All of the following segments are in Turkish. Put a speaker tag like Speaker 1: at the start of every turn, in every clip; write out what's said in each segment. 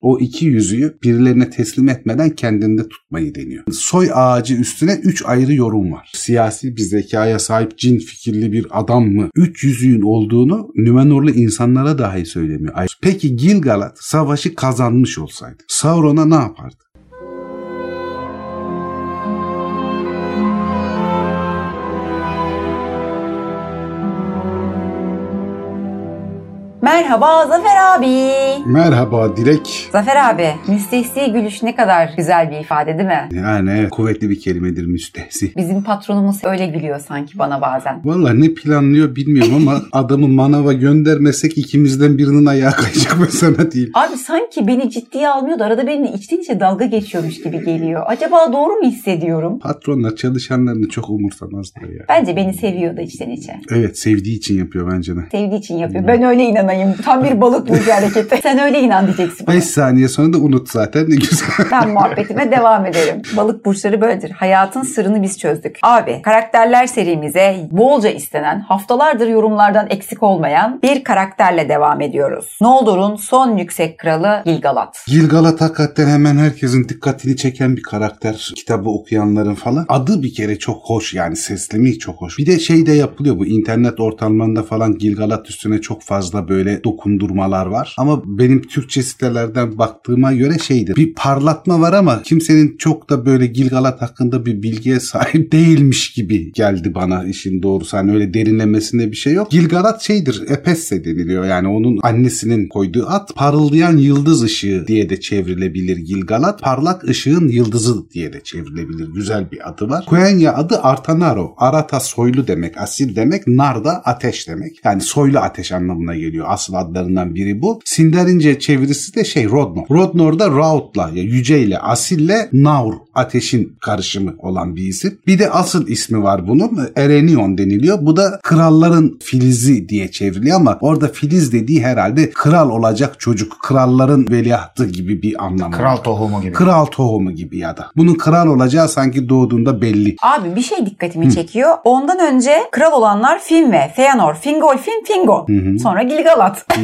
Speaker 1: O iki yüzüğü birilerine teslim etmeden kendinde tutmayı deniyor. Soy ağacı üstüne üç ayrı yorum var. Siyasi bir zekaya sahip cin fikirli bir adam mı? Üç yüzüğün olduğunu Nümenorlu insanlara dahi söylemiyor. Peki Gilgalad savaşı kazanmış olsaydı Sauron'a ne yapardı?
Speaker 2: Merhaba Zafer abi.
Speaker 1: Merhaba Dilek.
Speaker 2: Zafer abi, müstehsi gülüş ne kadar güzel bir ifade değil mi?
Speaker 1: Yani kuvvetli bir kelimedir müstehsi.
Speaker 2: Bizim patronumuz öyle gülüyor sanki bana bazen.
Speaker 1: Valla ne planlıyor bilmiyorum ama adamı manava göndermesek ikimizden birinin ayağı kayacak sana diyeyim.
Speaker 2: Abi sanki beni ciddiye almıyor da arada benimle içten içe dalga geçiyormuş gibi geliyor. Acaba doğru mu hissediyorum?
Speaker 1: Patronlar çalışanlarını çok umursamazlar ya.
Speaker 2: Bence beni seviyor da içten içe.
Speaker 1: Evet sevdiği için yapıyor bence de.
Speaker 2: Sevdiği için yapıyor. Ben öyle inanayım. Tam bir balık burcu hareketi. Sen öyle inan diyeceksin. bana.
Speaker 1: 5 saniye sonra da unut zaten ne güzel.
Speaker 2: Ben muhabbetime devam ederim. Balık burçları böyledir. Hayatın sırrını biz çözdük. Abi karakterler serimize bolca istenen, haftalardır yorumlardan eksik olmayan bir karakterle devam ediyoruz. Noldor'un son yüksek kralı Gilgalad.
Speaker 1: Gilgalad hakikaten hemen herkesin dikkatini çeken bir karakter. Kitabı okuyanların falan. Adı bir kere çok hoş yani seslimi çok hoş. Bir de şey de yapılıyor bu internet ortamlarında falan Gilgalad üstüne çok fazla böyle dokundurmalar var. Ama benim Türkçe sitelerden baktığıma göre şeydir. Bir parlatma var ama kimsenin çok da böyle Gilgalad hakkında bir bilgiye sahip değilmiş gibi geldi bana işin doğrusu. Hani öyle derinlemesinde bir şey yok. Gilgalad şeydir. Epesse deniliyor. Yani onun annesinin koyduğu ad parıldayan yıldız ışığı diye de çevrilebilir Gilgalad. Parlak ışığın yıldızı diye de çevrilebilir. Güzel bir adı var. Quenya adı Artanaro. Arata soylu demek, asil demek. Nar da ateş demek. Yani soylu ateş anlamına geliyor. Asıl adlarından biri bu. Sindarince çevirisi de şey Rodnor. Rodnor da Raut'la ya yüce ile asille Naur ateşin karışımı olan bir isim. Bir de asıl ismi var bunun. Erenion deniliyor. Bu da kralların filizi diye çevriliyor ama orada filiz dediği herhalde kral olacak çocuk. Kralların veliahtı gibi bir anlamı
Speaker 3: Kral
Speaker 1: var.
Speaker 3: tohumu gibi.
Speaker 1: Kral tohumu gibi ya da. Bunun kral olacağı sanki doğduğunda belli.
Speaker 2: Abi bir şey dikkatimi çekiyor. Ondan önce kral olanlar Finve, Feanor, Fingolfin, Fingon. Sonra Gilgalad.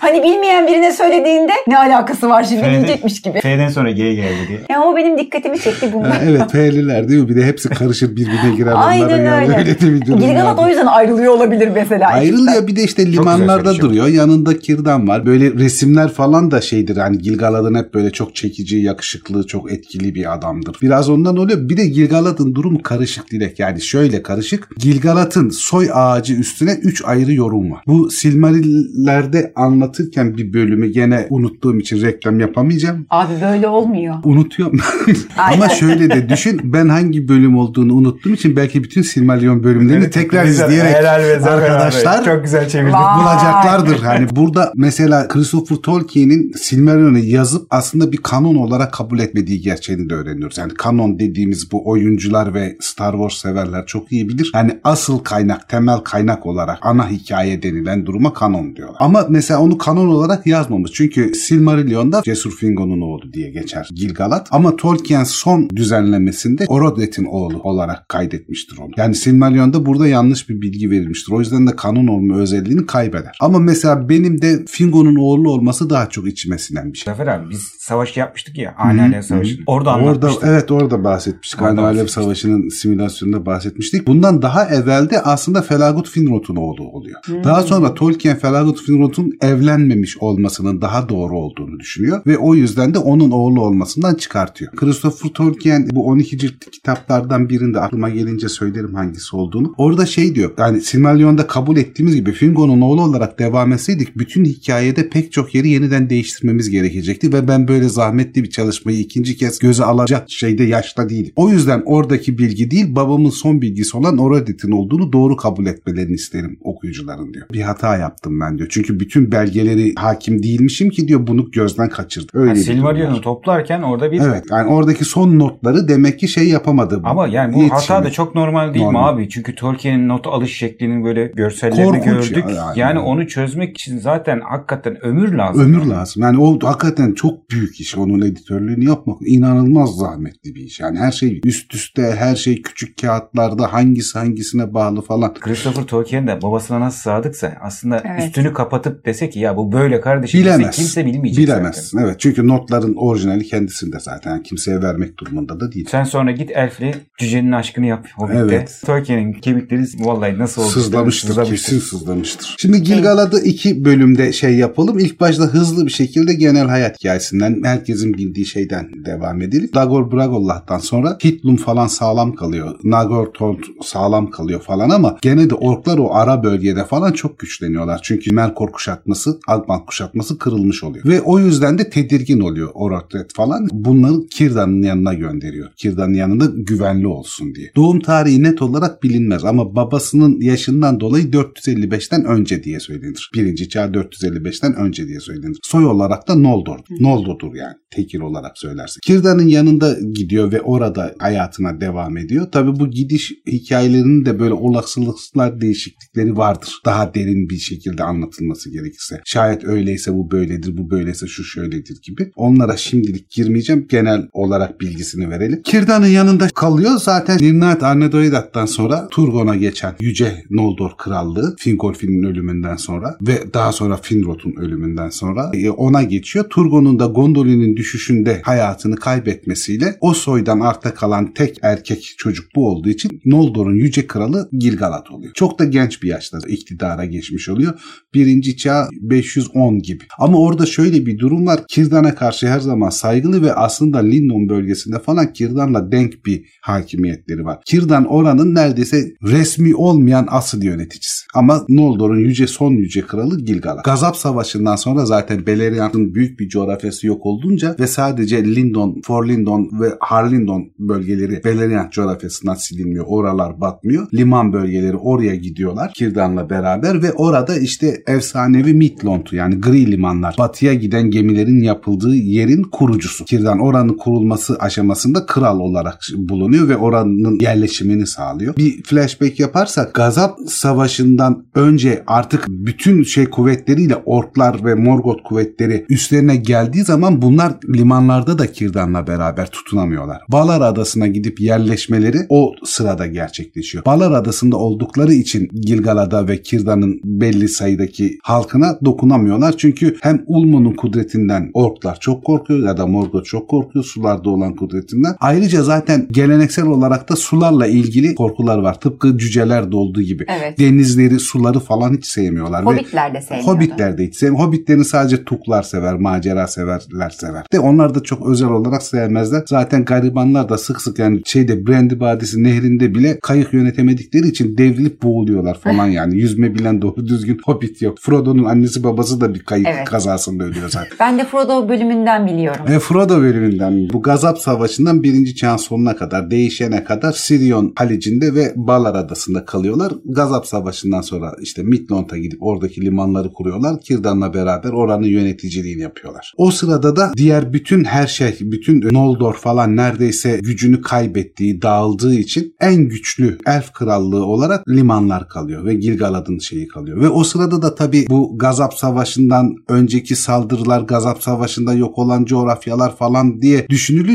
Speaker 2: hani bilmeyen birine söylediğinde ne alakası var şimdi diyecekmiş gibi.
Speaker 3: F'den sonra G geldi diye.
Speaker 2: Ya o benim dikkatimi çekti
Speaker 1: Ha,
Speaker 2: bunlar.
Speaker 1: evet F'liler değil mi? Bir de hepsi karışır birbirine girer. onların
Speaker 2: Aynen
Speaker 1: yani.
Speaker 2: öyle.
Speaker 1: Öyle de bir durum
Speaker 2: Gilgalad
Speaker 1: vardı.
Speaker 2: o yüzden ayrılıyor olabilir mesela.
Speaker 1: Ayrılıyor bir de işte limanlarda duruyor. Yanında kirdan var. Böyle resimler falan da şeydir. Hani Gilgalad'ın hep böyle çok çekici, yakışıklı, çok etkili bir adamdır. Biraz ondan oluyor. Bir de Gilgalad'ın durumu karışık Dilek. Yani şöyle karışık. Gilgalad'ın soy ağacı üstüne 3 ayrı yorum var. Bu Silmarillerde anlatırken bir bölümü gene unuttuğum için reklam yapamayacağım.
Speaker 2: Abi böyle olmuyor.
Speaker 1: Unutuyorum. Ama şöyle de düşün. Ben hangi bölüm olduğunu unuttuğum için belki bütün Silmarillion bölümlerini tekrar
Speaker 3: Güzel,
Speaker 1: izleyerek
Speaker 3: abi.
Speaker 1: arkadaşlar
Speaker 3: Çok güzel çevirdin.
Speaker 2: Vay.
Speaker 1: bulacaklardır. Hani burada mesela Christopher Tolkien'in Silmarillion'u yazıp aslında bir kanon olarak kabul etmediği gerçeğini de öğreniyoruz. Yani kanon dediğimiz bu oyuncular ve Star Wars severler çok iyi bilir. Yani asıl kaynak, temel kaynak olarak ana hikaye denilen duruma kanon diyorlar. Ama mesela onu kanon olarak yazmamış. Çünkü Silmarillion'da Cesur Fingon'un oğlu diye geçer Gilgalad. Ama Tolkien son düzenlemesinde Orodet'in oğlu olarak kaydetmiştir onu. Yani Silmarillion'da burada yanlış bir bilgi verilmiştir. O yüzden de kanon olma özelliğini kaybeder. Ama mesela benim de Fingon'un oğlu olması daha çok içime sinen bir şey.
Speaker 3: Zafer abi biz savaş yapmıştık ya. Ani Alev Savaşı'nı. Orada
Speaker 1: Orada
Speaker 3: anlatmıştık.
Speaker 1: evet orada bahsetmiştik.
Speaker 3: Orada bahsetmiştik.
Speaker 1: Savaşı'nın simülasyonunda bahsetmiştik. Bundan daha evvelde aslında Felagut Finrod'un oğlu oluyor. Daha sonra Tolkien Felagut Finrod'un evlenmemiş olmasının daha doğru olduğunu düşünüyor ve o yüzden de onun oğlu olmasından çıkartıyor. Christopher Tolkien bu 12 ciltlik kitaplardan birinde aklıma gelince söylerim hangisi olduğunu. Orada şey diyor. Yani Silmarillion'da kabul ettiğimiz gibi Fingon'un oğlu olarak devam etseydik bütün hikayede pek çok yeri yeniden değiştirmemiz gerekecekti ve ben böyle zahmetli bir çalışmayı ikinci kez göze alacak şeyde yaşta değilim. O yüzden oradaki bilgi değil babamın son bilgisi olan Orodet'in olduğunu doğru kabul etmelerini isterim okuyucuların diyor. Bir hata yaptım ben diyor. Çünkü bütün belgeleri hakim değilmişim ki diyor bunu gözden kaçırdım. Öyle
Speaker 3: Yani Silmarillion'u toplarken orada bir
Speaker 1: Evet yani oradaki son notları demek ki şey yapamadı.
Speaker 3: Ama yani bu
Speaker 1: Yetişemedi.
Speaker 3: hata da çok normal değil mi
Speaker 1: Normal.
Speaker 3: abi? Çünkü Tolkien'in not alış şeklinin böyle görsellerini
Speaker 1: Korkunç
Speaker 3: gördük.
Speaker 1: ya,
Speaker 3: Yani,
Speaker 1: yani.
Speaker 3: onu çözmek için zaten hakikaten ömür lazım.
Speaker 1: Ömür lazım. Yani o hakikaten çok büyük iş. Onun editörlüğünü yapmak inanılmaz zahmetli bir iş. Yani her şey üst üste, her şey küçük kağıtlarda hangisi hangisine bağlı falan.
Speaker 3: Christopher Tolkien de babasına nasıl sadıksa aslında
Speaker 2: Evet.
Speaker 3: üstüne gözünü kapatıp dese ki ya bu böyle kardeşim
Speaker 1: Bilemez.
Speaker 3: kimse bilmeyecek
Speaker 1: Bilemez.
Speaker 3: zaten.
Speaker 1: Evet çünkü notların orijinali kendisinde zaten. Yani kimseye vermek durumunda da değil.
Speaker 3: Sen sonra git Elf'li cücenin aşkını yap Hobbit'te.
Speaker 1: Evet.
Speaker 3: Tolkien'in kemikleri vallahi nasıl oldu?
Speaker 1: Sızlamıştır, kesin sızlamıştır. Şimdi Gilgalad'ı iki bölümde şey yapalım. İlk başta hızlı bir şekilde genel hayat hikayesinden herkesin bildiği şeyden devam edelim. Dagor Bragollah'tan sonra Hitlum falan sağlam kalıyor. Nagor Tont sağlam kalıyor falan ama gene de orklar o ara bölgede falan çok güçleniyorlar. Çünkü Melkor kuşatması, Alban kuşatması kırılmış oluyor. Ve o yüzden de tedirgin oluyor Orotret falan. Bunları Kirdan'ın yanına gönderiyor. Kirdan'ın yanında güvenli olsun diye. Doğum tarihi net olarak bilinmez ama babasının yaşından dolayı 455'ten önce diye söylenir. Birinci çağ 455'ten önce diye söylenir. Soy olarak da Noldor. Noldor'dur yani tekir olarak söylersek. Kirdan'ın yanında gidiyor ve orada hayatına devam ediyor. Tabi bu gidiş hikayelerinin de böyle olasılıklar değişiklikleri vardır. Daha derin bir şekilde anlatılması gerekirse. Şayet öyleyse bu böyledir, bu böyleyse şu şöyledir gibi. Onlara şimdilik girmeyeceğim. Genel olarak bilgisini verelim. Kirdan'ın yanında kalıyor. Zaten Nirnaat Arnedoidat'tan sonra Turgon'a geçen Yüce Noldor Krallığı Fingolfin'in ölümünden sonra ve daha sonra Finrod'un ölümünden sonra e, ona geçiyor. Turgon'un da Gondolin'in düşüşünde hayatını kaybetmesiyle o soydan arta kalan tek erkek çocuk bu olduğu için Noldor'un yüce kralı Gilgalad oluyor. Çok da genç bir yaşta iktidara geçmiş oluyor. Birinci çağ 510 gibi. Ama orada şöyle bir durum var. Kirdan'a karşı her zaman saygılı ve aslında Lindon bölgesinde falan Kirdan'la denk bir hakimiyetleri var. Kirdan oranın neredeyse resmi olmayan asıl yöneticisi. Ama Noldor'un yüce son yüce kralı Gilgalad. Gazap Savaşı'ndan sonra zaten Beleriand'ın büyük bir coğrafyası yok olduğunca ve sadece Lindon, Forlindon ve Harlindon bölgeleri Beleriand coğrafyasından silinmiyor. Oralar batmıyor. Liman bölgeleri oraya gidiyorlar Kirdan'la beraber ve orada işte efsanevi Midlond'u yani gri limanlar batıya giden gemilerin yapıldığı yerin kurucusu. Kirdan oranın kurulması aşamasında kral olarak bulunuyor ve oranın yerleşimini sağlıyor. Bir flashback yaparsak Gazap Savaşı'ndan önce artık bütün şey kuvvetleriyle orklar ve Morgoth kuvvetleri üstlerine geldiği zaman bunlar limanlarda da Kirdan'la beraber tutunamıyorlar. Valar Adası'na gidip yerleşmeleri o sırada gerçekleşiyor. Valar Adası'nda oldukları için Gilgalad'a ve Kirdan'ın belli sayıdaki halkına dokunamıyorlar. Çünkü hem Ulmo'nun kudretinden orklar çok korkuyor ya da Morgoth çok korkuyor sularda olan kudretinden. Ayrıca zaten geleneksel olarak da sularla ilgili korkular var. Tıpkı cücelerde olduğu gibi.
Speaker 2: Evet.
Speaker 1: Denizleri, suları falan hiç sevmiyorlar.
Speaker 2: Hobbitler de sevmiyordu.
Speaker 1: Hobbitler de hiç sevmiyor. Hobbitlerin sadece tuklar sever, macera severler sever. De onlar da çok özel olarak sevmezler. Zaten garibanlar da sık sık yani şeyde Brandy Badisi nehrinde bile kayık yönetemedikleri için devrilip boğuluyorlar falan yani. Yüzme bilen doğru düzgün Hobbit yok. Frodo'nun annesi babası da bir kayık
Speaker 2: Evet.
Speaker 1: kazasında ölüyor zaten.
Speaker 2: Ben de Frodo bölümünden biliyorum.
Speaker 1: E, Frodo bölümünden bu Gazap Savaşı'ndan birinci çağın sonuna kadar değişene kadar Sirion Halicinde ve Balar Adası'nda kalıyorlar. Gazap Savaşı'ndan sonra işte Midlond'a gidip oradaki limanları kuruyorlar. Kirdan'la beraber oranın yöneticiliğini yapıyorlar. O sırada da diğer bütün her şey, bütün Noldor falan neredeyse gücünü kaybettiği, dağıldığı için en güçlü elf krallığı olarak limanlar kalıyor ve Gilgalad'ın şeyi kalıyor. Ve o sırada da tabii bu Gazap Savaşı'ndan önceki saldırılar, Gazap Savaşı'nda yok olan coğrafyalar falan diye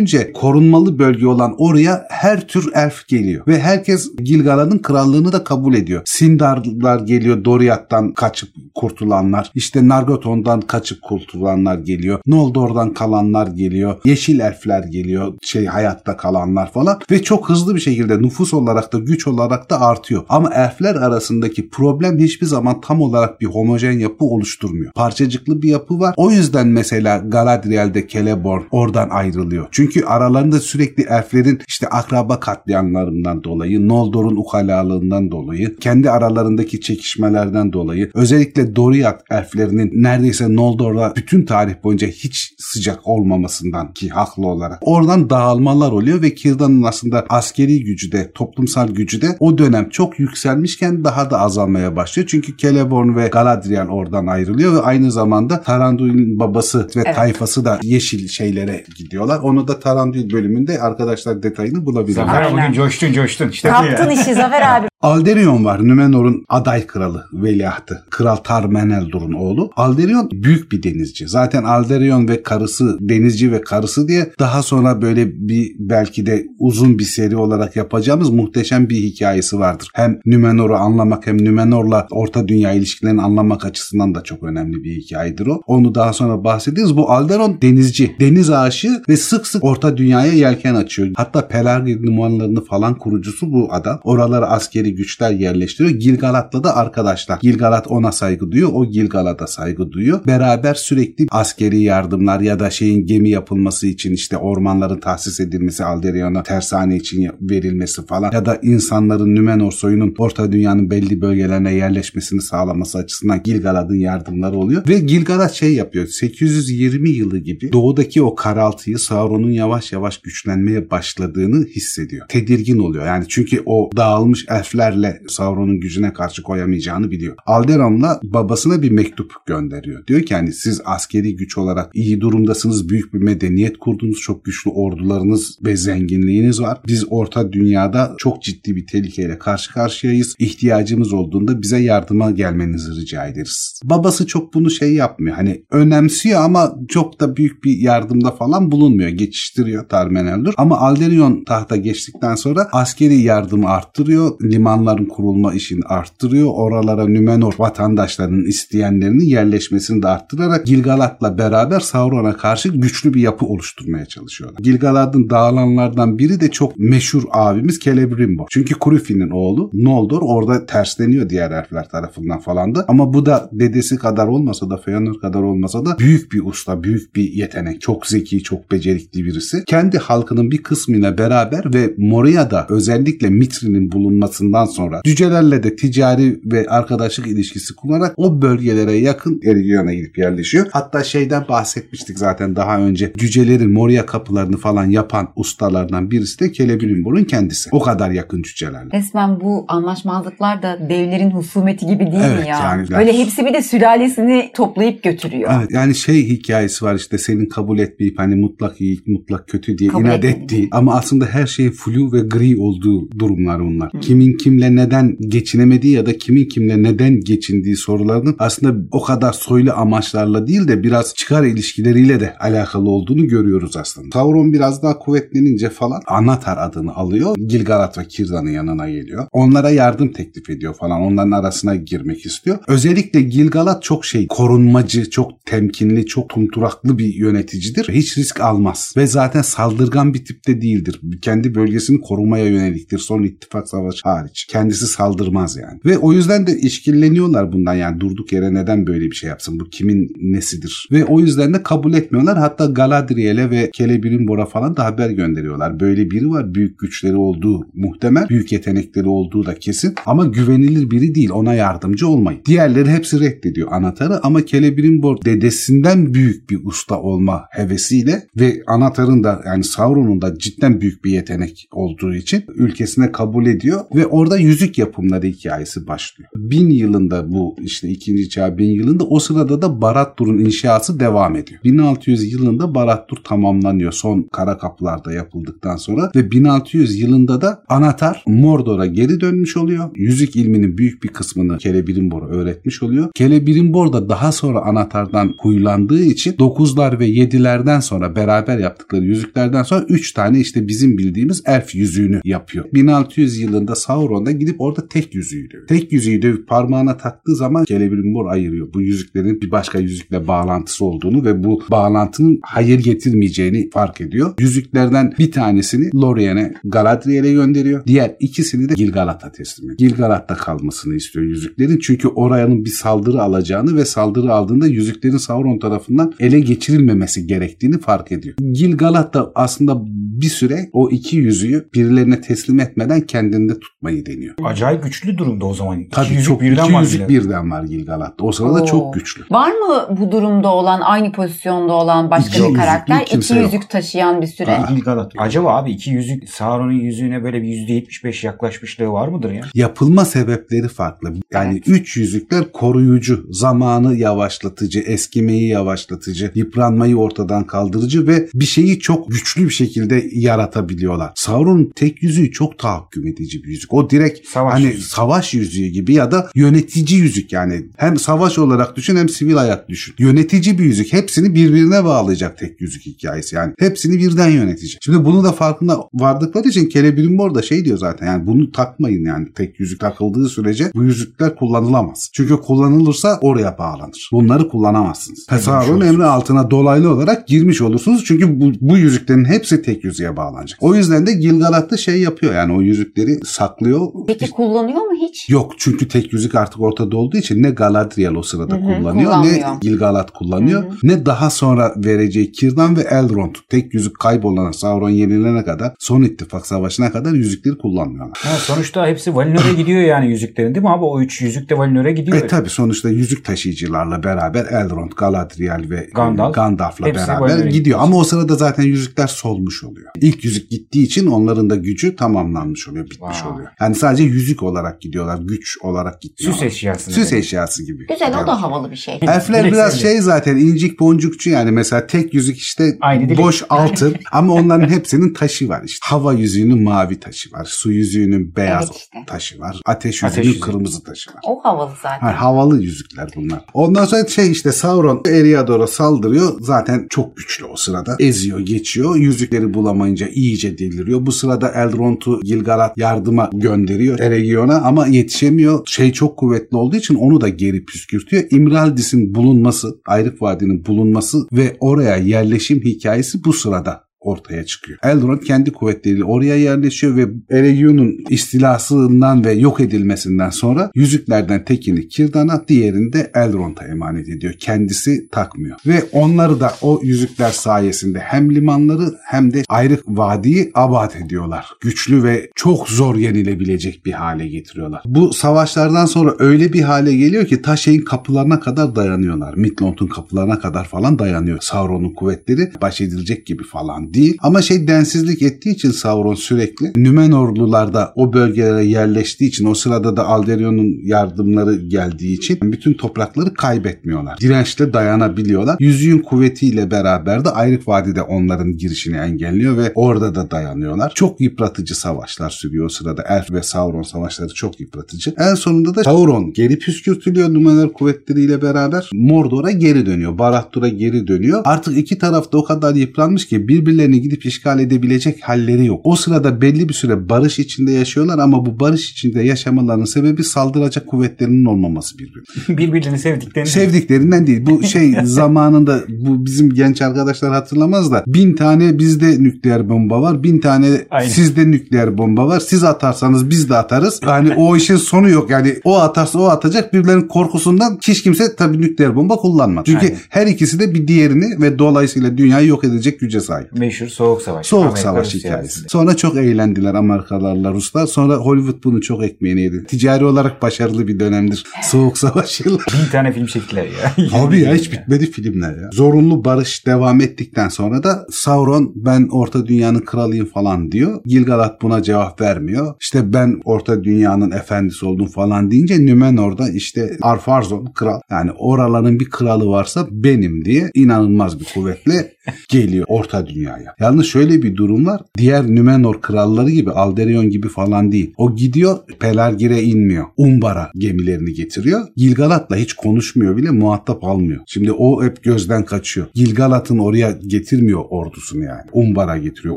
Speaker 1: düşünülünce korunmalı bölge olan oraya her tür elf geliyor. Ve herkes Gilgalad'ın krallığını da kabul ediyor. Sindarlar geliyor Doriath'tan kaçıp kurtulanlar. işte Nargothrond'dan kaçıp kurtulanlar geliyor. Noldor'dan kalanlar geliyor. Yeşil elfler geliyor. Şey hayatta kalanlar falan. Ve çok hızlı bir şekilde nüfus olarak da güç olarak da artıyor. Ama elfler arasındaki problem hiçbir zaman tam olarak bir homojen yapı oluşturmuyor. Parçacıklı bir yapı var. O yüzden mesela Galadriel'de Celeborn oradan ayrılıyor. Çünkü aralarında sürekli elflerin işte akraba katliamlarından dolayı, Noldor'un ukalalığından dolayı, kendi aralarındaki çekişmelerden dolayı, özellikle Doriath elflerinin neredeyse Noldor'la bütün tarih boyunca hiç sıcak olmamasından ki haklı olarak oradan dağılmalar oluyor ve Kirdan'ın aslında askeri gücü de toplumsal gücü de o dönem çok yükselmişken daha da azalmaya başlıyor. Çünkü Celeborn ve Galadriel oradan ayrılıyor ve aynı zamanda Taranduil'in babası ve
Speaker 2: Evet.
Speaker 1: tayfası da yeşil şeylere gidiyorlar. Onu da Taranduil bölümünde arkadaşlar detayını bulabilirler.
Speaker 3: Zafer bugün coştun coştun. İşte.
Speaker 2: Kaptın işi Zafer abi.
Speaker 1: Alderion var. Numenor'un aday kralı, veliahtı. Kral Tarmeneldur'un oğlu. Alderion büyük bir denizci. Zaten Alderion ve karısı, denizci ve karısı diye daha sonra böyle bir belki de uzun bir seri olarak yapacağımız muhteşem bir hikayesi vardır. Hem Numenor'u anlamak hem Numenor'la Orta Dünya ilişkilerini anlamak açısından da çok önemli bir hikayedir o. Onu daha sonra bahsederiz. Bu Alderon denizci, deniz aşığı ve sık sık Orta Dünya'ya yelken açıyor. Hatta Pelargir limanlarını falan kurucusu bu adam. Oralara askeri güçler yerleştiriyor. Gilgalat'la da arkadaşlar. Gilgalat ona saygı duyuyor. O Gilgalat'a saygı duyuyor. Beraber sürekli askeri yardımlar ya da şeyin gemi yapılması için işte ormanların tahsis edilmesi Alderion'a tersane için verilmesi falan ya da insanların Nümenor soyunun Orta Dünya'nın belli bölgelerine yerleşmesini sağlaması açısından Gilgalad'ın yardımları oluyor. Ve Gilgalad şey yapıyor. 820 yılı gibi doğudaki o karaltıyı Sauron'un yavaş yavaş güçlenmeye başladığını hissediyor. Tedirgin oluyor. Yani çünkü o dağılmış elflerle Sauron'un gücüne karşı koyamayacağını biliyor. Alderon'la babasına bir mektup gönderiyor. Diyor ki hani siz askeri güç olarak iyi durumdasınız. Büyük bir medeniyet kurdunuz. Çok güçlü ordularınız ve zenginliğiniz var. Biz orta dünyada çok ciddi bir tehlikeyle karşı karşıyayız. İhtiyacımız olduğunda bize yardıma gelmenizi rica ederiz. Babası çok bunu şey yapmıyor. Hani önemsiyor ama çok da büyük bir yardımda falan bulunmuyor. Geçiştiriyor Tarmeneldur. Ama Alderion tahta geçtikten sonra askeri yardımı arttırıyor. Limanların kurulma işini arttırıyor. Oralara Nümenor vatandaşlarının isteyenlerinin yerleşmesini de arttırarak Gilgalad'la beraber Sauron'a karşı güçlü bir yapı oluşturmaya çalışıyorlar. Gilgalad'ın dağılanlardan biri de çok meşhur abimiz Celebrimbor. Çünkü Kurufi'nin oğlu Noldor orada tersleniyor diğer elfler tarafından falan da. Ama bu da dedesi kadar olmasa da Fëanor kadar olmasa da büyük bir usta, büyük bir yetenek. Çok zeki, çok becerikli birisi. Kendi halkının bir kısmıyla beraber ve Moria'da özellikle Mitri'nin bulunmasından sonra cücelerle de ticari ve arkadaşlık ilişkisi kullanarak o bölgelere yakın Erigion'a gidip yerleşiyor. Hatta şeyden bahsetmiştik zaten daha önce. Cücelerin Moria kapılarını falan yapan ustalardan birisi de Celebrimbor'un kendisi. O kadar yakın cücelerle.
Speaker 2: Resmen bu anlaşmazlıklar da devlerin husumeti gibi değil
Speaker 1: Evet,
Speaker 2: mi ya?
Speaker 1: yani-
Speaker 2: Böyle hepsi bir de sülalesini toplayıp götürüyor.
Speaker 1: Evet yani şey hikayesi var işte senin kabul etmeyip hani mutlak iyi mutlak kötü diye
Speaker 2: Kabul
Speaker 1: inat ettiği ama aslında her şeyin flu ve gri olduğu durumlar onlar. Kimin kimle neden geçinemediği ya da kimin kimle neden geçindiği sorularının aslında o kadar soylu amaçlarla değil de biraz çıkar ilişkileriyle de alakalı olduğunu görüyoruz aslında. Sauron biraz daha kuvvetlenince falan Anatar adını alıyor. Gilgalad ve Kirzan'ın yanına geliyor. Onlara yardım teklif ediyor falan. Onların arasına girmek istiyor. Özellikle Gilgalad çok şey korunmacı, çok temkinli, çok tumturaklı bir yöneticidir. Hiç risk almaz. Ve zaten saldırgan bir tipte değildir. Kendi bölgesini korumaya yöneliktir. Son ittifak savaşı hariç. Kendisi saldırmaz yani. Ve o yüzden de işkilleniyorlar bundan yani durduk yere neden böyle bir şey yapsın? Bu kimin nesidir? Ve o yüzden de kabul etmiyorlar. Hatta Galadriel'e ve Celebrimbor'a falan da haber gönderiyorlar. Böyle biri var. Büyük güçleri olduğu muhtemel. Büyük yetenekleri olduğu da kesin. Ama güvenilir biri değil. Ona yardımcı olmayın. Diğerleri hepsi reddediyor Anatar'ı ama Celebrimbor dedesinden büyük bir usta olma hevesiyle ve Anatar'ın da yani Sauron'un da cidden büyük bir yetenek olduğu için ülkesine kabul ediyor ve orada yüzük yapımları hikayesi başlıyor. Bin yılında bu işte ikinci çağ bin yılında o sırada da Barad-dûr'un inşası devam ediyor. 1600 yılında Barad-dûr tamamlanıyor son kara kapılarda yapıldıktan sonra ve 1600 yılında da Anatar Mordor'a geri dönmüş oluyor. Yüzük ilminin büyük bir kısmını Celebrimbor'a öğretmiş oluyor. Celebrimbor da daha sonra Anatar'dan huylandığı için 9'lar ve 7'lerden sonra beraber yaptıkları yüzüklerden sonra 3 tane işte bizim bildiğimiz elf yüzüğünü yapıyor. 1600 yılında Sauron da gidip orada tek yüzüğü dövüyor. Tek yüzüğü dövüp parmağına taktığı zaman Celebrimbor ayırıyor. Bu yüzüklerin bir başka yüzükle bağlantısı olduğunu ve bu bağlantının hayır getirmeyeceğini fark ediyor. Yüzüklerden bir tanesini Lorien'e Galadriel'e gönderiyor. Diğer ikisini de Gilgalad'a teslim ediyor. Gilgalad'da kalmasını istiyor yüzüklerin. Çünkü oranın bir saldırı alacağını ve saldırı aldığında yüzüklerin Sauron tarafından ele geçirilmemesi gerektiğini fark ediyor. Gilgalad da aslında bir süre o iki yüzüğü birilerine teslim etmeden kendinde tutmayı deniyor.
Speaker 3: Acayip güçlü durumda o zaman. İki
Speaker 1: Tabii
Speaker 3: yüzük
Speaker 1: çok
Speaker 3: birden
Speaker 1: iki
Speaker 3: var
Speaker 1: yüzük birden var Gilgalad'da. O sırada
Speaker 2: Oo.
Speaker 1: çok güçlü.
Speaker 2: Var mı bu durumda olan, aynı pozisyonda olan başka
Speaker 1: İki
Speaker 2: bir karakter?
Speaker 1: kimse
Speaker 2: İki
Speaker 1: yok.
Speaker 2: yüzük taşıyan bir süre.
Speaker 1: Aa.
Speaker 3: Gilgalad. Acaba abi iki yüzük Sauron'un yüzüğüne böyle bir %75 yaklaşmışlığı var mıdır ya?
Speaker 1: Yapılma sebepleri farklı. Yani
Speaker 2: Evet.
Speaker 1: üç yüzükler koruyucu, zamanı yavaşlatıcı, eskimeyi yavaşlatıcı, yıpranmayı ortadan kaldırıcı ve bir şeyi çok güçlü bir şekilde yaratabiliyorlar. Sauron'un tek yüzüğü çok tahakküm edici bir yüzük. O o direkt
Speaker 3: Savaş
Speaker 1: hani
Speaker 3: yüzüğü.
Speaker 1: savaş yüzüğü gibi ya da yönetici yüzük yani hem savaş olarak düşün hem sivil hayat düşün. Yönetici bir yüzük hepsini birbirine bağlayacak tek yüzük hikayesi yani. Hepsini birden yönetecek. Şimdi bunu da farkında vardıkları için Celebrimbor da şey diyor zaten yani bunu takmayın yani tek yüzük takıldığı sürece bu yüzükler kullanılamaz. Çünkü kullanılırsa oraya bağlanır. Bunları kullanamazsınız. Tasarrun
Speaker 3: olursunuz.
Speaker 1: emri altına dolaylı olarak girmiş olursunuz. Çünkü bu, bu yüzüklerin hepsi tek yüzüğe bağlanacak. O yüzden de Gilgalad da şey yapıyor yani o yüzükleri saklıyor.
Speaker 2: Peki kullanıyor mu hiç?
Speaker 1: Yok çünkü tek yüzük artık ortada olduğu için ne Galadriel o sırada
Speaker 2: Hı hı,
Speaker 1: kullanıyor ne. Gilgalad kullanıyor
Speaker 2: Hı hı.
Speaker 1: ne daha sonra vereceği Kirdan ve Elrond tek yüzük kaybolana Sauron yenilene kadar son ittifak savaşına kadar yüzükleri kullanmıyorlar.
Speaker 3: Ha, sonuçta hepsi Valinor'a gidiyor yani yüzüklerin değil mi abi? O üç yüzük de Valinor'a gidiyor.
Speaker 1: E tabi sonuçta yüzük taşıyıcılarla beraber Elrond, Galadriel ve
Speaker 3: Gandalf.
Speaker 1: Gandalf'la
Speaker 3: Hepsi
Speaker 1: beraber
Speaker 3: Valinor'a
Speaker 1: gidiyor.
Speaker 3: gidiyor.
Speaker 1: Ama o sırada zaten yüzükler solmuş oluyor. İlk yüzük gittiği için onların da gücü tamamlanmış oluyor, bitmiş
Speaker 3: Vay.
Speaker 1: oluyor. Yani sadece yüzük olarak gidiyorlar, güç olarak gitmiyorlar.
Speaker 3: Süs eşyası.
Speaker 1: Süs eşyası gibi.
Speaker 2: Güzel o da havalı bir şey.
Speaker 1: Elfler biraz şey zaten incik boncukçu yani mesela tek yüzük işte
Speaker 3: Aynı
Speaker 1: boş altın ama onların hepsinin taşı var işte. Hava yüzüğünün mavi taşı var. Su yüzüğünün beyaz
Speaker 2: Evet işte.
Speaker 1: taşı var. Ateş
Speaker 3: Ateş
Speaker 1: yüzüğünün
Speaker 3: yüzüğü.
Speaker 1: kırmızı taşı var.
Speaker 2: O havalı zaten.
Speaker 1: Ha, havalı yüzükler bunlar. Ondan sonra şey işte Sauron Eriador'a saldırıyor. Zaten çok güçlü o sırada. Eziyor, geçiyor. Yüzükleri bulamayınca iyice deliriyor. Bu sırada Elrond'u Gilgalad yardıma gönderiyor Eregion'a ama yetişemiyor. Şey çok kuvvetli olduğu için onu da geri püskürtüyor. İmraldis'in bulunması, Ayrık Vadi'nin bulunması ve oraya yerleşim hikayesi bu sırada ortaya çıkıyor. Elrond kendi kuvvetleriyle oraya yerleşiyor ve Eregion'un istilasından ve yok edilmesinden sonra yüzüklerden tekini Kirdan'a diğerini de Elrond'a emanet ediyor. Kendisi takmıyor. Ve onları da o yüzükler sayesinde hem limanları hem de ayrık vadiyi abat ediyorlar. Güçlü ve çok zor yenilebilecek bir hale getiriyorlar. Bu savaşlardan sonra öyle bir hale geliyor ki Taşey'in kapılarına kadar dayanıyorlar. Midlond'un kapılarına kadar falan dayanıyor. Sauron'un kuvvetleri baş edilecek gibi falan değil. Ama şey densizlik ettiği için Sauron sürekli Nümenorlular da o bölgelere yerleştiği için o sırada da Alderion'un yardımları geldiği için bütün toprakları kaybetmiyorlar. Dirençle dayanabiliyorlar. Yüzüğün kuvvetiyle beraber de Ayrık Vadide onların girişini engelliyor ve orada da dayanıyorlar. Çok yıpratıcı savaşlar sürüyor o sırada. Elf ve Sauron savaşları çok yıpratıcı. En sonunda da Sauron geri püskürtülüyor Numenor kuvvetleriyle beraber. Mordor'a geri dönüyor. Barad-dûr'a geri dönüyor. Artık iki taraf da o kadar yıpranmış ki birbirlerini gidip işgal edebilecek halleri yok. O sırada belli bir süre barış içinde yaşıyorlar ama bu barış içinde yaşamalarının sebebi saldıracak kuvvetlerinin olmaması birbirine.
Speaker 3: Birbirlerini sevdiklerini.
Speaker 1: Sevdiklerinden değil. Bu şey zamanında bu bizim genç arkadaşlar hatırlamaz da bin tane bizde nükleer bomba var. Bin tane
Speaker 3: Aynen.
Speaker 1: sizde nükleer bomba var. Siz atarsanız biz de atarız. Yani o işin sonu yok. Yani o atarsa o atacak. Birbirlerinin korkusundan hiç kimse tabii nükleer bomba kullanmaz. Çünkü
Speaker 3: Aynen.
Speaker 1: her ikisi de bir diğerini ve dolayısıyla dünyayı yok edecek güce sahip.
Speaker 3: Meşhur Soğuk Savaş.
Speaker 1: Soğuk
Speaker 3: Amerika
Speaker 1: Savaş hikayesi. Sonra çok eğlendiler Amerikalılarla Ruslar. Sonra Hollywood bunu çok ekmeğini yedi. Ticari olarak başarılı bir dönemdir. Soğuk Savaş yılları.
Speaker 3: Bin tane film çektiler ya.
Speaker 1: Abi ya hiç bitmedi filmler ya. Zorunlu barış devam ettikten sonra da Sauron ben Orta Dünya'nın kralıyım falan diyor. Gilgalad buna cevap vermiyor. İşte ben Orta Dünya'nın efendisi oldum falan deyince Nümenor'da işte Arfarzon kral. Yani oraların bir kralı varsa benim diye inanılmaz bir kuvvetle geliyor Orta Dünya'ya. Yalnız şöyle bir durum var. Diğer Nümenor kralları gibi Alderion gibi falan değil. O gidiyor Pelargir'e inmiyor. Umbar'a gemilerini getiriyor. Gilgalad'la hiç konuşmuyor bile muhatap almıyor. Şimdi o hep gözden kaçıyor. Gilgalad'ın oraya getirmiyor ordusunu yani. Umbar'a getiriyor.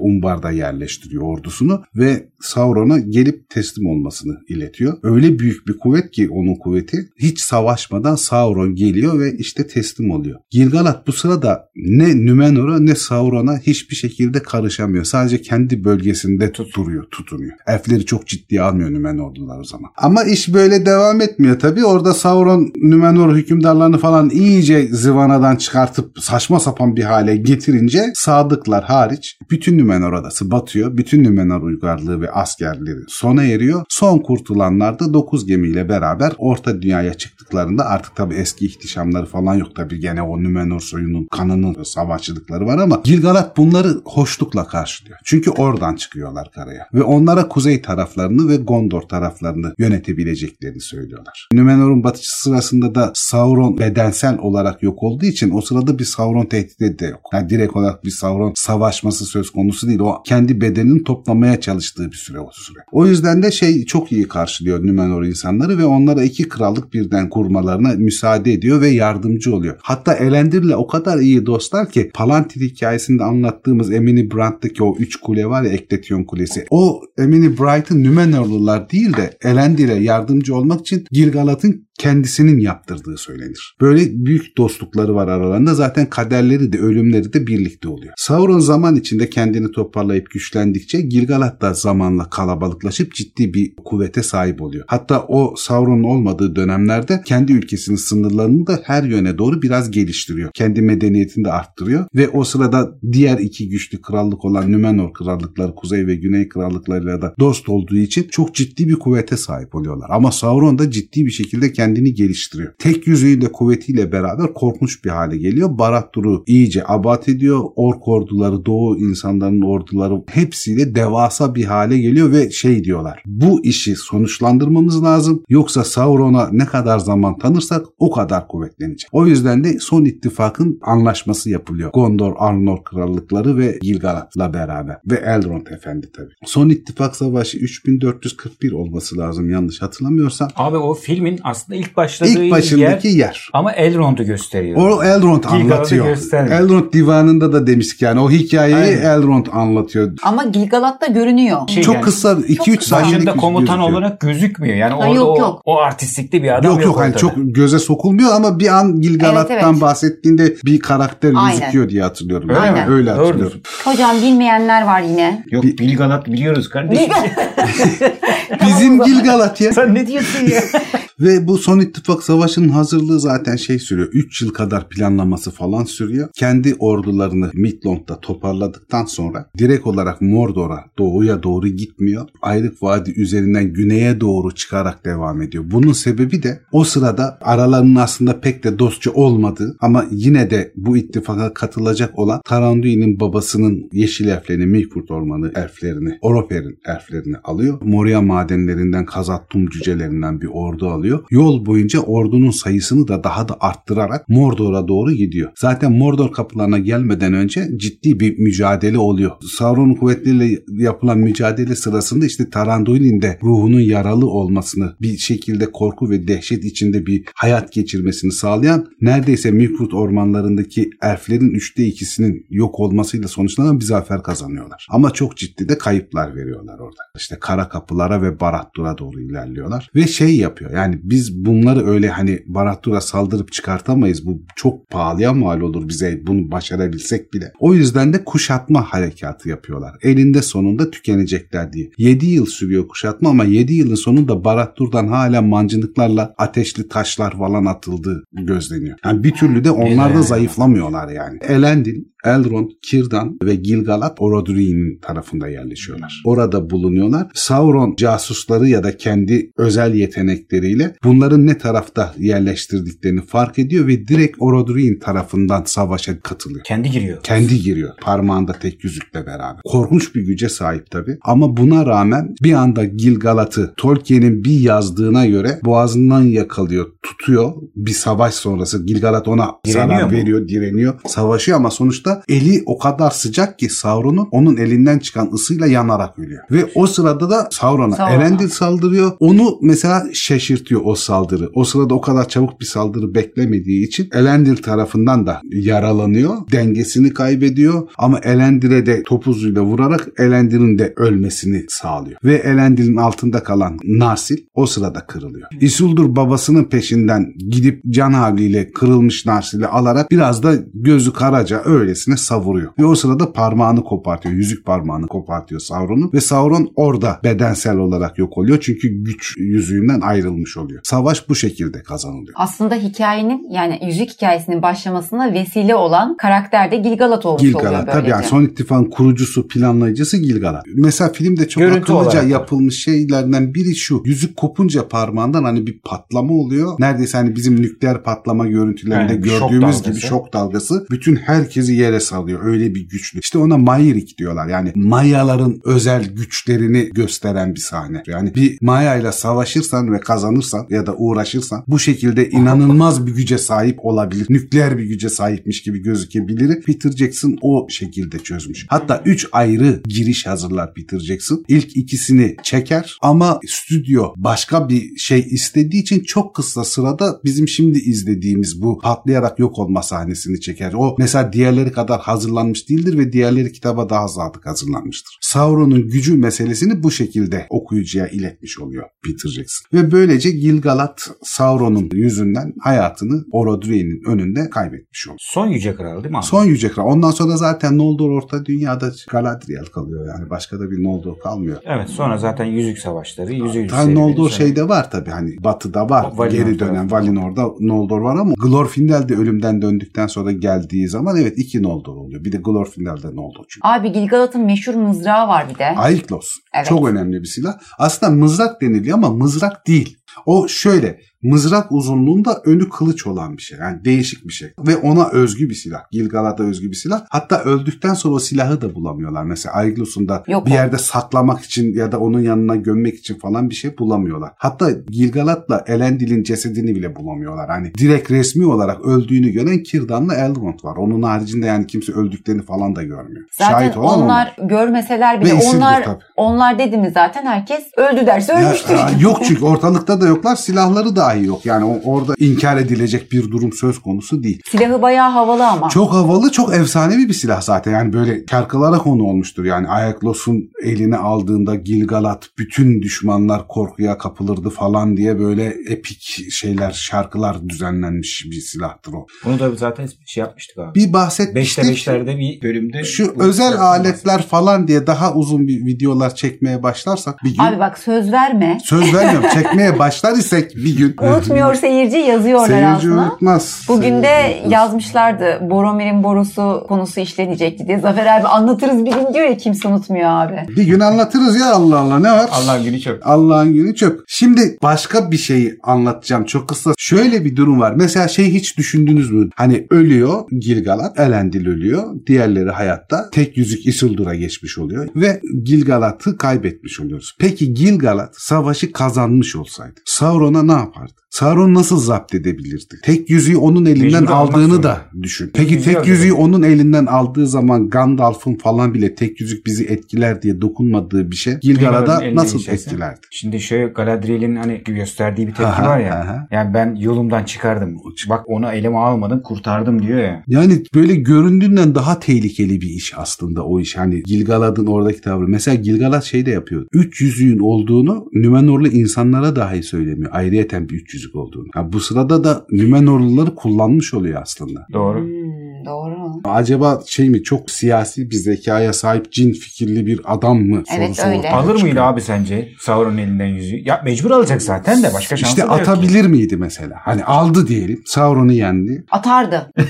Speaker 1: Umbar'da yerleştiriyor ordusunu ve Sauron'a gelip teslim olmasını iletiyor. Öyle büyük bir kuvvet ki onun kuvveti. Hiç savaşmadan Sauron geliyor ve işte teslim oluyor. Gilgalad bu sırada ne Nümenor'a ne Sauron'a hiçbir şekilde karışamıyor. Sadece kendi bölgesinde duruyor, tutunuyor. Elfleri çok ciddiye almıyor Nümenorlular o zaman. Ama iş böyle devam etmiyor tabii. Orada Sauron Nümenor hükümdarlarını falan iyice zıvanadan çıkartıp saçma sapan bir hale getirince sadıklar hariç bütün Nümenor adası batıyor. Bütün Nümenor uygarlığı ve askerleri sona eriyor. Son kurtulanlar da 9 gemiyle beraber Orta Dünya'ya çıktıklarında artık tabii eski ihtişamları falan yok tabii. Gene o Nümenor soyunun kanının savaşçılık kıskançlıkları var ama Gilgalad bunları hoşlukla karşılıyor. Çünkü oradan çıkıyorlar karaya. Ve onlara kuzey taraflarını ve Gondor taraflarını yönetebileceklerini söylüyorlar. Numenor'un batışı sırasında da Sauron bedensel olarak yok olduğu için o sırada bir Sauron tehdidi de yok. Yani direkt olarak bir Sauron savaşması söz konusu değil. O kendi bedenini toplamaya çalıştığı bir süre o süre. O yüzden de şey çok iyi karşılıyor Numenor insanları ve onlara iki krallık birden kurmalarına müsaade ediyor ve yardımcı oluyor. Hatta Elendir'le o kadar iyi dostlar ki Palantir hikayesinde anlattığımız Emini Brandt'taki o üç kule var ya Ekletion Kulesi. O Emini Bright'ın Numenorlular değil de Elendir'e yardımcı olmak için Gilgalad'ın kendisinin yaptırdığı söylenir. Böyle büyük dostlukları var aralarında. Zaten kaderleri de ölümleri de birlikte oluyor. Sauron zaman içinde kendini toparlayıp güçlendikçe Gilgalad da zamanla kalabalıklaşıp ciddi bir kuvvete sahip oluyor. Hatta o Sauron'un olmadığı dönemlerde kendi ülkesinin sınırlarını da her yöne doğru biraz geliştiriyor. Kendi medeniyetini de arttırıyor ve o sırada diğer iki güçlü krallık olan Numenor krallıkları, Kuzey ve Güney krallıklarıyla da dost olduğu için çok ciddi bir kuvvete sahip oluyorlar. Ama Sauron da ciddi bir şekilde kendini geliştiriyor. Tek yüzüğüyle kuvvetiyle beraber korkunç bir hale geliyor. Barad-dûr'u iyice abat ediyor. Ork orduları, Doğu insanların orduları hepsiyle devasa bir hale geliyor ve şey diyorlar. Bu işi sonuçlandırmamız lazım. Yoksa Sauron'a ne kadar zaman tanırsak o kadar kuvvetlenecek. O yüzden de son ittifakın anlaşması yapılıyor. Gondor, Arnor krallıkları ve Gilgalad'la beraber. Ve Elrond efendi tabii. Son ittifak savaşı 3441 olması lazım yanlış hatırlamıyorsam.
Speaker 3: Abi o filmin aslında ilk başladığı
Speaker 1: İlk başındaki
Speaker 3: yer,
Speaker 1: yer.
Speaker 3: ama Elrond'u gösteriyor.
Speaker 1: O Elrond
Speaker 3: Gilgalad'ı
Speaker 1: anlatıyor.
Speaker 3: göstermiyor.
Speaker 1: Elrond divanında da demiştik yani o hikayeyi
Speaker 3: Aynen.
Speaker 1: Elrond anlatıyor.
Speaker 2: Ama Gilgalad'da görünüyor.
Speaker 3: Şey
Speaker 1: Çok
Speaker 3: yani,
Speaker 1: kısa 2-3 saniyelik
Speaker 3: Başında
Speaker 1: bir
Speaker 3: komutan
Speaker 1: gözüküyor.
Speaker 3: olarak gözükmüyor. Yani
Speaker 2: Ha,
Speaker 3: orada
Speaker 2: yok,
Speaker 3: o,
Speaker 2: yok.
Speaker 3: o artistlikli bir adam
Speaker 1: Yok yok hani
Speaker 3: ortada.
Speaker 1: çok göze sokulmuyor ama bir an Gilgalad'dan
Speaker 2: Evet, evet.
Speaker 1: bahsettiğinde bir karakter
Speaker 2: Aynen.
Speaker 1: gözüküyor diye hatırlıyorum.
Speaker 3: Öyle
Speaker 1: Yani
Speaker 2: mi?
Speaker 1: Öyle
Speaker 3: Doğrudur.
Speaker 1: hatırlıyorum.
Speaker 2: Hocam bilmeyenler var yine.
Speaker 3: Yok Gilgalad biliyoruz kardeşim.
Speaker 1: Bizim Gilgalad ya.
Speaker 3: Sen ne diyorsun ya?
Speaker 1: Ve bu son ittifak savaşının hazırlığı zaten şey sürüyor. 3 yıl kadar planlaması falan sürüyor. Kendi ordularını Midlond'da toparladıktan sonra direkt olarak Mordor'a doğuya doğru gitmiyor. Ayrık Vadi üzerinden güneye doğru çıkarak devam ediyor. Bunun sebebi de o sırada aralarının aslında pek de dostça olmadığı ama yine de bu ittifaka katılacak olan Taranduin'in babasının yeşil elflerini, Milford Ormanı elflerini, Oroper'in elflerini alıyor. Moria madenlerinden, Kazattum cücelerinden bir ordu alıyor. Yol boyunca ordunun sayısını da daha da arttırarak Mordor'a doğru gidiyor. Zaten Mordor kapılarına gelmeden önce ciddi bir mücadele oluyor. Sauron'un kuvvetleriyle yapılan mücadele sırasında işte Taranduin'in de ruhunun yaralı olmasını bir şekilde korku ve dehşet içinde bir hayat geçirmesini sağlayan neredeyse Milford ormanlarındaki elflerin üçte ikisinin yok olmasıyla sonuçlanan bir zafer kazanıyorlar. Ama çok ciddi de kayıplar veriyorlar orada. İşte kara kapılara ve Barad-dûr'a doğru ilerliyorlar. Ve şey yapıyor yani biz bunları öyle hani Barad-dûr'a saldırıp çıkartamayız. Bu çok pahalıya mal olur bize bunu başarabilsek bile. O yüzden de kuşatma harekatı yapıyorlar. Elinde sonunda tükenecekler diye. 7 yıl sürüyor kuşatma ama 7 yılın sonunda Barad-dûr'dan hala mancınıklarla ateşli taşlar falan atıldığı gözleniyor. Yani bir türlü de onlar da zayıflamıyorlar yani. Elendil, Elrond, Círdan ve Gilgalad Orodruin'in tarafında yerleşiyorlar. Orada bulunuyorlar. Sauron casusları ya da kendi özel yetenekleriyle bunların ne tarafta yerleştirdiklerini fark ediyor ve direkt Orodruin tarafından savaşa katılıyor.
Speaker 3: Kendi giriyor.
Speaker 1: Kendi giriyor. Parmağında tek yüzükle beraber. Korkunç bir güce sahip tabi. Ama buna rağmen bir anda Gilgalad'ı Tolkien'in bir yazdığına göre boğazından yakalıyor, tutuyor. Bir savaş sonrası Gilgalad ona
Speaker 3: Direniyor
Speaker 1: zarar
Speaker 3: mu?
Speaker 1: veriyor, direniyor. Savaşıyor ama sonuçta eli o kadar sıcak ki Sauron'un onun elinden çıkan ısıyla yanarak ölüyor. Ve o sırada da Sauron'a
Speaker 2: Sauron'a.
Speaker 1: Elendil saldırıyor. Onu mesela şaşırtıyor o saldırı. O sırada o kadar çabuk bir saldırı beklemediği için Elendil tarafından da yaralanıyor. Dengesini kaybediyor ama Elendil'e de topuzuyla vurarak Elendil'in de ölmesini sağlıyor. Ve Elendil'in altında kalan Narsil o sırada kırılıyor. Isildur babasının peşinden gidip can havliyle kırılmış Narsil'i alarak biraz da gözü karaca öylesine savuruyor. Ve o sırada parmağını kopartıyor. Yüzük parmağını kopartıyor Sauron'un ve Sauron orada bedensel olarak yok oluyor. Çünkü güç yüzüğünden ayrılmış oluyor. Oluyor. Savaş bu şekilde kazanılıyor.
Speaker 2: Aslında hikayenin yani yüzük hikayesinin başlamasına vesile olan karakter de Gilgalad olmuş oluyor
Speaker 1: Gilgalad
Speaker 2: böylece.
Speaker 1: tabii yani Son İttifak'ın kurucusu, planlayıcısı Gilgalad. Mesela filmde çok
Speaker 3: Görüntü
Speaker 1: akıllıca
Speaker 3: olarak
Speaker 1: yapılmış şeylerden biri şu. Yüzük kopunca parmağından hani bir patlama oluyor. Neredeyse hani bizim nükleer patlama görüntülerinde
Speaker 3: Yani şok
Speaker 1: gördüğümüz
Speaker 3: dalgası.
Speaker 1: gibi şok dalgası bütün herkesi yere salıyor. Öyle bir güçlü. İşte ona Mayirik diyorlar. Yani Mayaların özel güçlerini gösteren bir sahne. Yani bir Maya ile savaşırsan ve kazanırsan ya da uğraşırsan bu şekilde inanılmaz bir güce sahip olabilir. Nükleer bir güce sahipmiş gibi gözükebilir. Peter Jackson o şekilde çözmüş. Hatta 3 ayrı giriş hazırlar Peter Jackson. İlk ikisini çeker ama stüdyo başka bir şey istediği için çok kısa sırada bizim şimdi izlediğimiz bu patlayarak yok olma sahnesini çeker. O mesela diğerleri kadar hazırlanmış değildir ve diğerleri kitaba daha sadık hazırlanmıştır. Sauron'un gücü meselesini bu şekilde okuyucuya iletmiş oluyor Peter Jackson. Ve böylece Gilgalad Sauron'un yüzünden hayatını Orodruin'in önünde kaybetmiş oluyor.
Speaker 3: Son Yüce Kral değil mi abi?
Speaker 1: Son Yüce Kral. Ondan sonra zaten Noldor orta dünyada Galadriel kalıyor yani. Başka da bir Noldor kalmıyor.
Speaker 3: Evet sonra zaten Yüzük Savaşları, Yüzük
Speaker 1: Tabii Noldor
Speaker 3: serüveni
Speaker 1: şeyde var tabii hani batıda var.
Speaker 3: Valinor
Speaker 1: geri dönen. Valinor'da Noldor var ama Glorfindel de ölümden döndükten sonra geldiği zaman evet iki Noldor oluyor. Bir de Glorfindel de Noldor çünkü.
Speaker 2: Abi Gilgalad'ın meşhur mızrağı var bir de.
Speaker 1: Aiklos.
Speaker 2: Evet.
Speaker 1: Çok önemli bir silah. Aslında mızrak deniliyor ama mızrak değil. O şöyle mızrak uzunluğunda önü kılıç olan bir şey. Yani değişik bir şey. Ve ona özgü bir silah. Gilgalad'a özgü bir silah. Hatta öldükten sonra o silahı da bulamıyorlar. Mesela Aiglos'un da
Speaker 2: Yok
Speaker 1: bir
Speaker 2: o.
Speaker 1: yerde saklamak için ya da onun yanına gömmek için falan bir şey bulamıyorlar. Hatta Gilgalad'la Elendil'in cesedini bile bulamıyorlar. Hani direkt resmi olarak öldüğünü gören Kirdan'la Elrond var. Onun haricinde yani kimse öldüklerini falan da görmüyor.
Speaker 2: Zaten
Speaker 1: Şahit olan
Speaker 2: onlar görmeseler bile
Speaker 1: Ve
Speaker 2: onlar
Speaker 1: tabii.
Speaker 2: onlar dedi mi zaten herkes öldü derse ölmüştür.
Speaker 1: ya yok çünkü ortalıkta da yoklar silahları dahi yok. Yani o- orada inkar edilecek bir durum söz konusu değil.
Speaker 2: Silahı bayağı havalı ama.
Speaker 1: Çok havalı çok efsanevi bir silah zaten. Yani böyle şarkılara konu olmuştur. Yani Ayaklos'un eline aldığında Gilgalad bütün düşmanlar korkuya kapılırdı falan diye böyle epik şeyler şarkılar düzenlenmiş bir silahtır o.
Speaker 3: Bunu da zaten şey yapmıştık abi.
Speaker 1: Bir bahsetmiştik.
Speaker 3: 5'te 5'lerde bir bölümde.
Speaker 1: Şu özel aletler falan diye daha uzun bir videolar çekmeye başlarsak bir gün
Speaker 2: Abi bak söz verme.
Speaker 1: söz vermiyorum çekmeye başlar isek bir gün
Speaker 2: Unutmuyor seyirci yazıyorlar
Speaker 1: Seyirci
Speaker 2: aslında.
Speaker 1: unutmaz.
Speaker 2: Bugün de
Speaker 1: Seyirci unutmaz.
Speaker 2: yazmışlardı Boromir'in borusu konusu işlenecekti diye. Zafer abi anlatırız bir gün diyor ya kimse unutmuyor abi.
Speaker 1: Bir gün anlatırız ya Allah Allah ne var?
Speaker 3: Allah'ın günü çok.
Speaker 1: Allah'ın günü çöp. Şimdi başka bir şeyi anlatacağım çok kısa. Şöyle bir durum var. Mesela şey hiç düşündünüz mü? Hani ölüyor Gilgalad, Elendil ölüyor. Diğerleri hayatta. Tek yüzük Isildur'a geçmiş oluyor. Ve Gilgalad'ı kaybetmiş oluyoruz. Peki Gilgalad savaşı kazanmış olsaydı Sauron'a ne yapardı? Sauron nasıl zapt edebilirdi? Tek yüzüğü onun elinden
Speaker 3: Mecbur
Speaker 1: aldığını da düşün. Peki tek yüzüğü onun elinden aldığı zaman Gandalf'ın falan bile tek yüzük bizi etkiler diye dokunmadığı bir şey Gilgalad'a nasıl
Speaker 3: geçerse.
Speaker 1: etkilerdi?
Speaker 3: Şimdi şöyle Galadriel'in hani gösterdiği bir tepki
Speaker 1: Aha,
Speaker 3: var ya.
Speaker 1: aha.
Speaker 3: Yani ben yolumdan çıkardım. Bak onu elime almadım kurtardım diyor ya.
Speaker 1: Yani böyle göründüğünden daha tehlikeli bir iş aslında o iş. Hani Gilgalad'ın oradaki tavrı. Mesela Gilgalad şey de yapıyor. Üç yüzüğün olduğunu Nümenorlu insanlara dahi söylemiyor. Ayrıyeten bir üç yüzük olduğunu. Ha, bu sırada da Nümenorluları kullanmış oluyor aslında.
Speaker 3: Doğru.
Speaker 2: Hmm, doğru.
Speaker 1: Acaba şey mi çok siyasi bir zekaya sahip cin fikirli bir adam mı?
Speaker 2: Evet,
Speaker 1: sorusu
Speaker 2: öyle.
Speaker 3: Alır mıydı
Speaker 1: çıkıyor.
Speaker 3: abi sence Sauron'un elinden yüzüğü? Ya mecbur alacak zaten de başka şansı
Speaker 1: İşte
Speaker 3: yok ki.
Speaker 1: atabilir miydi mesela? Hani aldı diyelim. Sauron'u yendi.
Speaker 2: Atardı.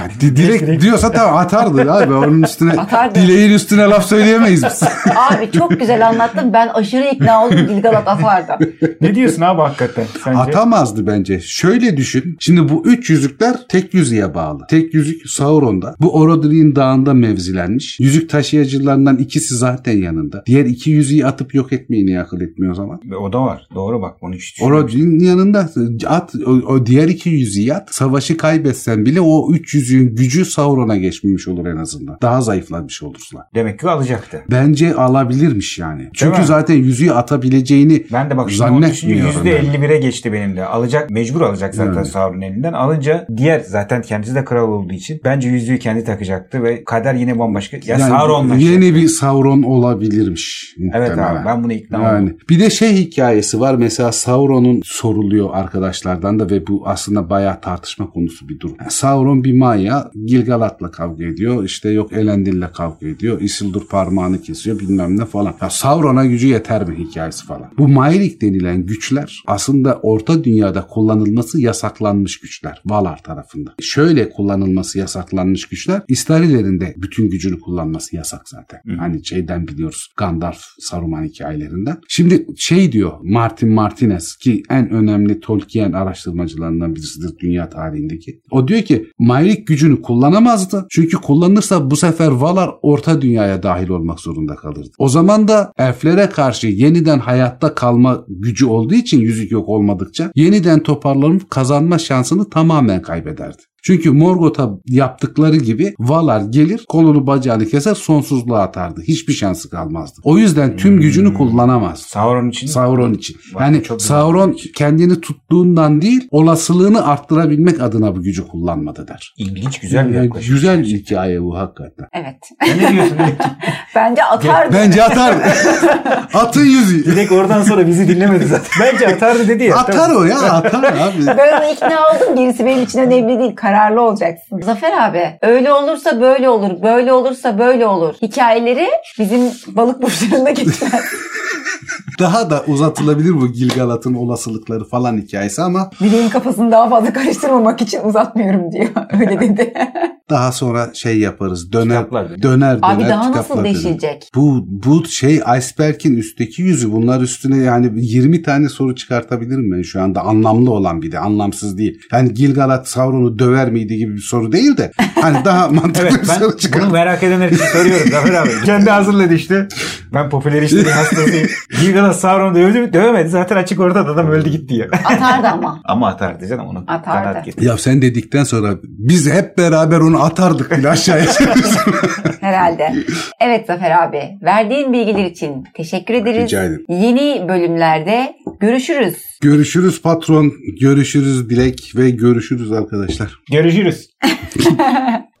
Speaker 1: Yani di- direkt diyorsa tamam atardı abi. Onun üstüne
Speaker 2: Atardı.
Speaker 1: dileğin üstüne laf söyleyemeyiz biz.
Speaker 2: Abi çok güzel anlattın. Ben aşırı ikna oldum Gilgalad atardı.
Speaker 3: ne diyorsun abi hakikaten sence?
Speaker 1: Atamazdı bence. Şöyle düşün. Şimdi bu üç yüzükler tek yüzüğe bağlı. Tek yüzük Sauron'da. Bu Orodruin dağında mevzilenmiş. Yüzük taşıyıcılarından ikisi zaten yanında. Diğer iki yüzüğü atıp yok etmeyi niye akıl etmiyor o zaman?
Speaker 3: Ve O da var. Doğru bak onu hiç.
Speaker 1: Orodruin'in yanında at o, o diğer iki yüzüğü at. Savaşı kaybetsen bile o üç yüzüğün gücü Sauron'a geçmemiş olur en azından. Daha zayıflamış olurlar.
Speaker 3: Demek ki alacaktı.
Speaker 1: Bence alabilirmiş yani. Çünkü
Speaker 3: mi?
Speaker 1: zaten yüzüğü atabileceğini
Speaker 3: Ben de bak
Speaker 1: Zannetmiyorum yani.
Speaker 3: %51'e geçti benim de. Alacak mecbur alacak zaten
Speaker 1: Evet.
Speaker 3: Sauron elinden. Alınca diğer zaten kendisi de kral olduğu için için bence yüzüğü kendi takacaktı ve kader yine bambaşka. Ya
Speaker 1: Yani
Speaker 3: Sauron'la.
Speaker 1: yeni bir Sauron olabilirmiş.
Speaker 3: Evet
Speaker 1: muhtemelen.
Speaker 3: abi ben buna ikna
Speaker 1: Yani
Speaker 3: oldum.
Speaker 1: bir de şey hikayesi var mesela Sauron'un soruluyor arkadaşlardan da ve bu aslında bayağı tartışma konusu bir durum. Yani Sauron bir Maya Gilgalad'la kavga ediyor. İşte yok Elendil'le kavga ediyor. Isildur parmağını kesiyor bilmem ne falan. Ya Sauron'a gücü yeter mi hikayesi falan. Bu Mailik denilen güçler aslında orta dünyada kullanılması yasaklanmış güçler. Valar tarafında. Şöyle kullanılması yasaklanmış güçler. İstarilerin de bütün gücünü kullanması yasak zaten.
Speaker 3: Hı.
Speaker 1: Hani şeyden biliyoruz. Gandalf, Saruman hikayelerinden. Şimdi şey diyor Martin Martinez ki en önemli Tolkien araştırmacılarından birisidir dünya tarihindeki. O diyor ki Mailik gücünü kullanamazdı. Çünkü kullanırsa bu sefer Valar orta dünyaya dahil olmak zorunda kalırdı. O zaman da elflere karşı yeniden hayatta kalma gücü olduğu için yüzük yok olmadıkça yeniden toparlanıp kazanma şansını tamamen kaybederdi. Çünkü Morgoth'a yaptıkları gibi Valar gelir kolunu bacağını keser sonsuzluğa atardı. Hiçbir şansı kalmazdı. O yüzden tüm
Speaker 3: Hmm.
Speaker 1: gücünü kullanamaz.
Speaker 3: Sauron için
Speaker 1: Sauron için.
Speaker 3: Bak,
Speaker 1: Yani
Speaker 3: çok
Speaker 1: Sauron
Speaker 3: fikir.
Speaker 1: kendini tuttuğundan değil olasılığını arttırabilmek adına bu gücü kullanmadı der.
Speaker 3: ilginç güzel bir yaklaşım.
Speaker 1: güzel bir hikaye bu hakikaten.
Speaker 2: Evet.
Speaker 3: Ne diyorsun?
Speaker 2: Bence atardı.
Speaker 1: Bence atar. Atın yüzü.
Speaker 3: Direkt oradan sonra bizi dinlemedi zaten. Bence atardı dedi ya.
Speaker 1: Atar o ya atar abi.
Speaker 2: Ben ikna oldum. Gerisi benim için önemli değil. Kararlı olacaksın. Zafer abi öyle olursa böyle olur. Böyle olursa böyle olur. Hikayeleri bizim balık burçlarında geçmez.
Speaker 1: Daha da uzatılabilir bu Gilgalad'ın olasılıkları falan hikayesi ama
Speaker 2: Dileğin kafasını daha fazla karıştırmamak için uzatmıyorum diyor. Öyle dedi.
Speaker 1: daha sonra şey yaparız. Döner
Speaker 3: Kitaplar
Speaker 1: döner döner,
Speaker 2: abi daha nasıl deşilecek?
Speaker 1: Bu bu şey iceberg'in üstteki yüzü bunlar üstüne yani 20 tane soru çıkartabilirim ben şu anda anlamlı olan bir de anlamsız değil. Yani Gilgalad Sauron'u döver miydi gibi bir soru değil de hani daha mantıklı
Speaker 3: Evet
Speaker 1: bir
Speaker 3: ben
Speaker 1: soru çıkar.
Speaker 3: bunu merak edenler için soruyorum Zafer abi. Kendi hazırladı işte. Ben popüler işlerin hastasıyım. Gilgalad Sauron'u dövdü? Dövemedi. Zaten açık ortada adam öldü gitti ya.
Speaker 2: Atardı ama.
Speaker 3: Ama atardı canım onu.
Speaker 2: Atardı.
Speaker 1: Ya sen dedikten sonra biz hep beraber onu atardık bile aşağıya.
Speaker 2: Herhalde. Evet Zafer abi. Verdiğin bilgiler için teşekkür ederiz.
Speaker 1: Rica ederim.
Speaker 2: Yeni bölümlerde görüşürüz.
Speaker 1: görüşürüz patron, görüşürüz Dilek ve görüşürüz arkadaşlar.
Speaker 3: Görüşürüz.